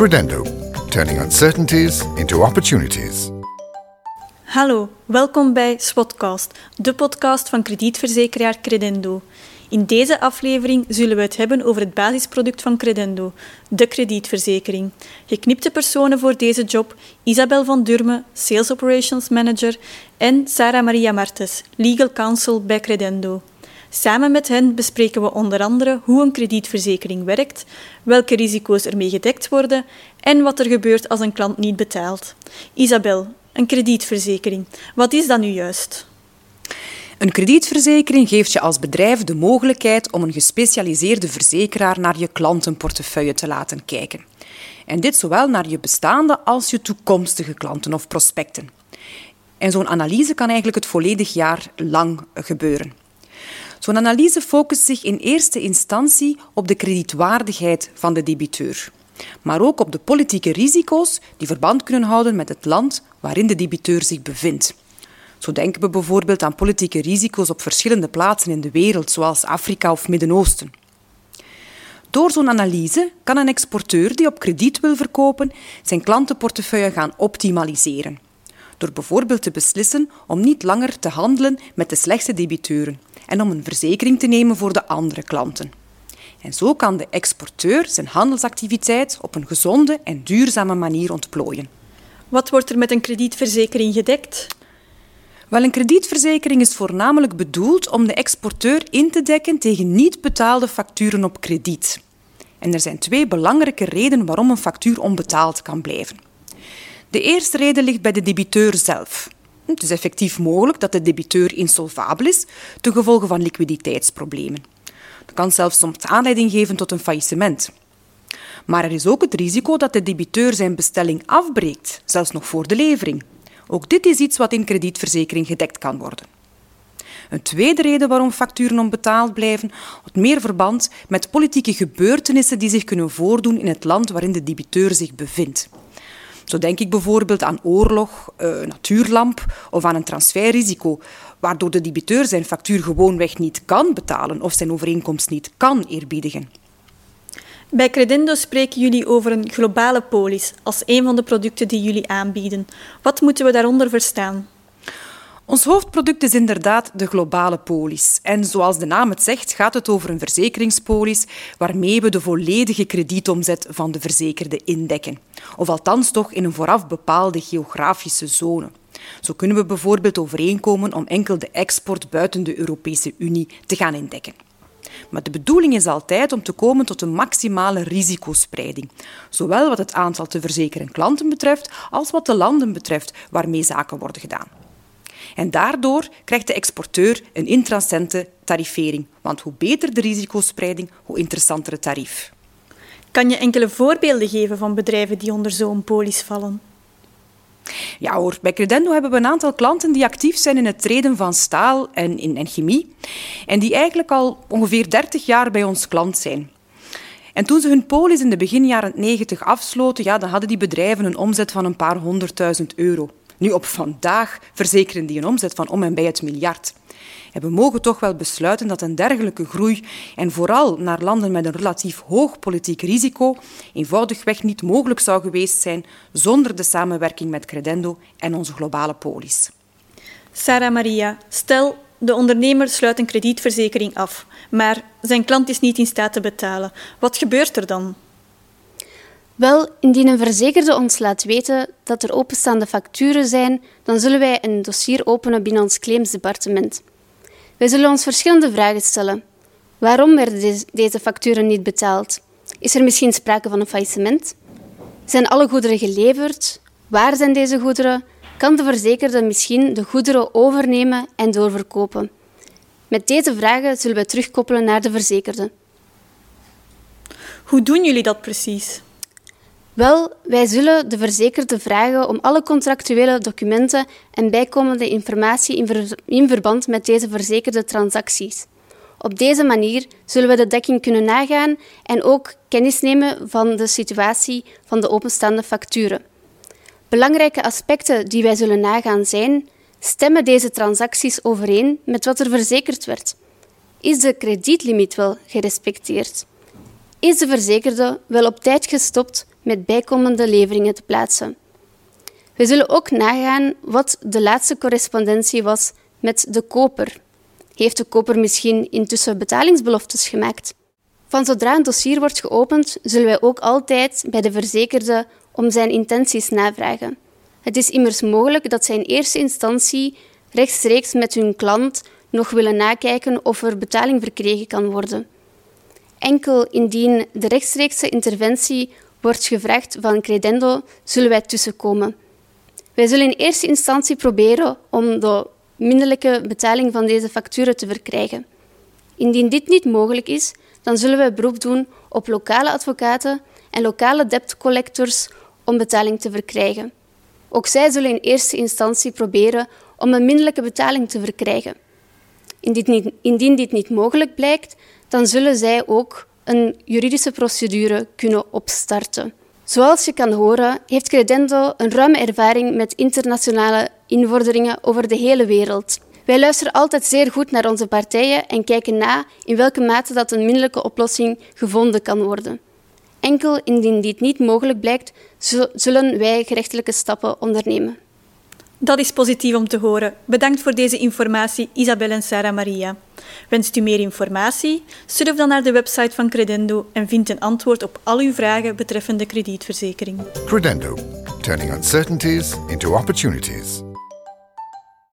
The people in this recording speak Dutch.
Credendo, turning uncertainties into opportunities. Hallo, welkom bij Spotcast, de podcast van kredietverzekeraar Credendo. In deze aflevering zullen we het hebben over het basisproduct van Credendo, de kredietverzekering. Geknipte personen voor deze job, Isabel van Durme, Sales Operations Manager en Sarah Maria Martes, Legal Counsel bij Credendo. Samen met hen bespreken we onder andere hoe een kredietverzekering werkt, welke risico's ermee gedekt worden en wat er gebeurt als een klant niet betaalt. Isabel, een kredietverzekering, wat is dat nu juist? Een kredietverzekering geeft je als bedrijf de mogelijkheid om een gespecialiseerde verzekeraar naar je klantenportefeuille te laten kijken. En dit zowel naar je bestaande als je toekomstige klanten of prospecten. En zo'n analyse kan eigenlijk het volledig jaar lang gebeuren. Zo'n analyse focust zich in eerste instantie op de kredietwaardigheid van de debiteur, maar ook op de politieke risico's die verband kunnen houden met het land waarin de debiteur zich bevindt. Zo denken we bijvoorbeeld aan politieke risico's op verschillende plaatsen in de wereld, zoals Afrika of Midden-Oosten. Door zo'n analyse kan een exporteur die op krediet wil verkopen zijn klantenportefeuille gaan optimaliseren. Door bijvoorbeeld te beslissen om niet langer te handelen met de slechtste debiteuren en om een verzekering te nemen voor de andere klanten. En zo kan de exporteur zijn handelsactiviteit op een gezonde en duurzame manier ontplooien. Wat wordt er met een kredietverzekering gedekt? Wel, een kredietverzekering is voornamelijk bedoeld om de exporteur in te dekken tegen niet betaalde facturen op krediet. En er zijn twee belangrijke redenen waarom een factuur onbetaald kan blijven. De eerste reden ligt bij de debiteur zelf. Het is effectief mogelijk dat de debiteur insolvabel is ten gevolge van liquiditeitsproblemen. Dat kan zelfs soms aanleiding geven tot een faillissement. Maar er is ook het risico dat de debiteur zijn bestelling afbreekt, zelfs nog voor de levering. Ook dit is iets wat in kredietverzekering gedekt kan worden. Een tweede reden waarom facturen onbetaald blijven houdt meer verband met politieke gebeurtenissen die zich kunnen voordoen in het land waarin de debiteur zich bevindt. Zo denk ik bijvoorbeeld aan oorlog, uh, natuurlamp of aan een transferrisico, waardoor de debiteur zijn factuur gewoonweg niet kan betalen of zijn overeenkomst niet kan eerbiedigen. Bij Credendo spreken jullie over een globale polis als een van de producten die jullie aanbieden. Wat moeten we daaronder verstaan? Ons hoofdproduct is inderdaad de globale polis. En zoals de naam het zegt, gaat het over een verzekeringspolis waarmee we de volledige kredietomzet van de verzekerde indekken. Of althans toch in een vooraf bepaalde geografische zone. Zo kunnen we bijvoorbeeld overeenkomen om enkel de export buiten de Europese Unie te gaan indekken. Maar de bedoeling is altijd om te komen tot een maximale risicospreiding, zowel wat het aantal te verzekeren klanten betreft als wat de landen betreft waarmee zaken worden gedaan. En daardoor krijgt de exporteur een interessante tarifering, want hoe beter de risicospreiding, hoe interessanter het tarief. Kan je enkele voorbeelden geven van bedrijven die onder zo'n polis vallen? Ja hoor, bij Credendo hebben we een aantal klanten die actief zijn in het treden van staal en, in, en chemie. En die eigenlijk al ongeveer 30 jaar bij ons klant zijn. En toen ze hun polis in de begin jaren 90 afsloten, ja, dan hadden die bedrijven een omzet van een paar honderdduizend euro. Nu, op vandaag verzekeren die een omzet van om en bij het miljard. We mogen toch wel besluiten dat een dergelijke groei, en vooral naar landen met een relatief hoog politiek risico, eenvoudigweg niet mogelijk zou geweest zijn zonder de samenwerking met Credendo en onze globale polis. Sarah Maria, stel de ondernemer sluit een kredietverzekering af, maar zijn klant is niet in staat te betalen. Wat gebeurt er dan? Wel, indien een verzekerde ons laat weten dat er openstaande facturen zijn, dan zullen wij een dossier openen binnen ons claimsdepartement. Wij zullen ons verschillende vragen stellen. Waarom werden deze facturen niet betaald? Is er misschien sprake van een faillissement? Zijn alle goederen geleverd? Waar zijn deze goederen? Kan de verzekerde misschien de goederen overnemen en doorverkopen? Met deze vragen zullen we terugkoppelen naar de verzekerde. Hoe doen jullie dat precies? Wel, wij zullen de verzekerde vragen om alle contractuele documenten en bijkomende informatie in, ver in, verband met deze verzekerde transacties. Op deze manier zullen we de dekking kunnen nagaan en ook kennis nemen van de situatie van de openstaande facturen. Belangrijke aspecten die wij zullen nagaan zijn: stemmen deze transacties overeen met wat er verzekerd werd? Is de kredietlimiet wel gerespecteerd? Is de verzekerde wel op tijd gestopt met bijkomende leveringen te plaatsen. We zullen ook nagaan wat de laatste correspondentie was met de koper. Heeft de koper misschien intussen betalingsbeloftes gemaakt? Van zodra een dossier wordt geopend, zullen wij ook altijd bij de verzekerde om zijn intenties navragen. Het is immers mogelijk dat zij in eerste instantie rechtstreeks met hun klant nog willen nakijken of er betaling verkregen kan worden. Enkel indien de rechtstreekse interventie wordt gevraagd van credendo, zullen wij tussenkomen. Wij zullen in eerste instantie proberen om de minderlijke betaling van deze facturen te verkrijgen. Indien dit niet mogelijk is, dan zullen wij beroep doen op lokale advocaten en lokale debtcollectors om betaling te verkrijgen. Ook zij zullen in eerste instantie proberen om een minderlijke betaling te verkrijgen. Indien dit niet mogelijk blijkt, dan zullen zij ook een juridische procedure kunnen opstarten. Zoals je kan horen, heeft Credendo een ruime ervaring met internationale invorderingen over de hele wereld. Wij luisteren altijd zeer goed naar onze partijen en kijken na in welke mate dat een minderlijke oplossing gevonden kan worden. Enkel indien dit niet mogelijk blijkt, zullen wij gerechtelijke stappen ondernemen. Dat is positief om te horen. Bedankt voor deze informatie, Isabel en Sarah Maria. Wenst u meer informatie? Surf dan naar de website van Credendo en vind een antwoord op al uw vragen betreffende kredietverzekering. Credendo, turning uncertainties into opportunities.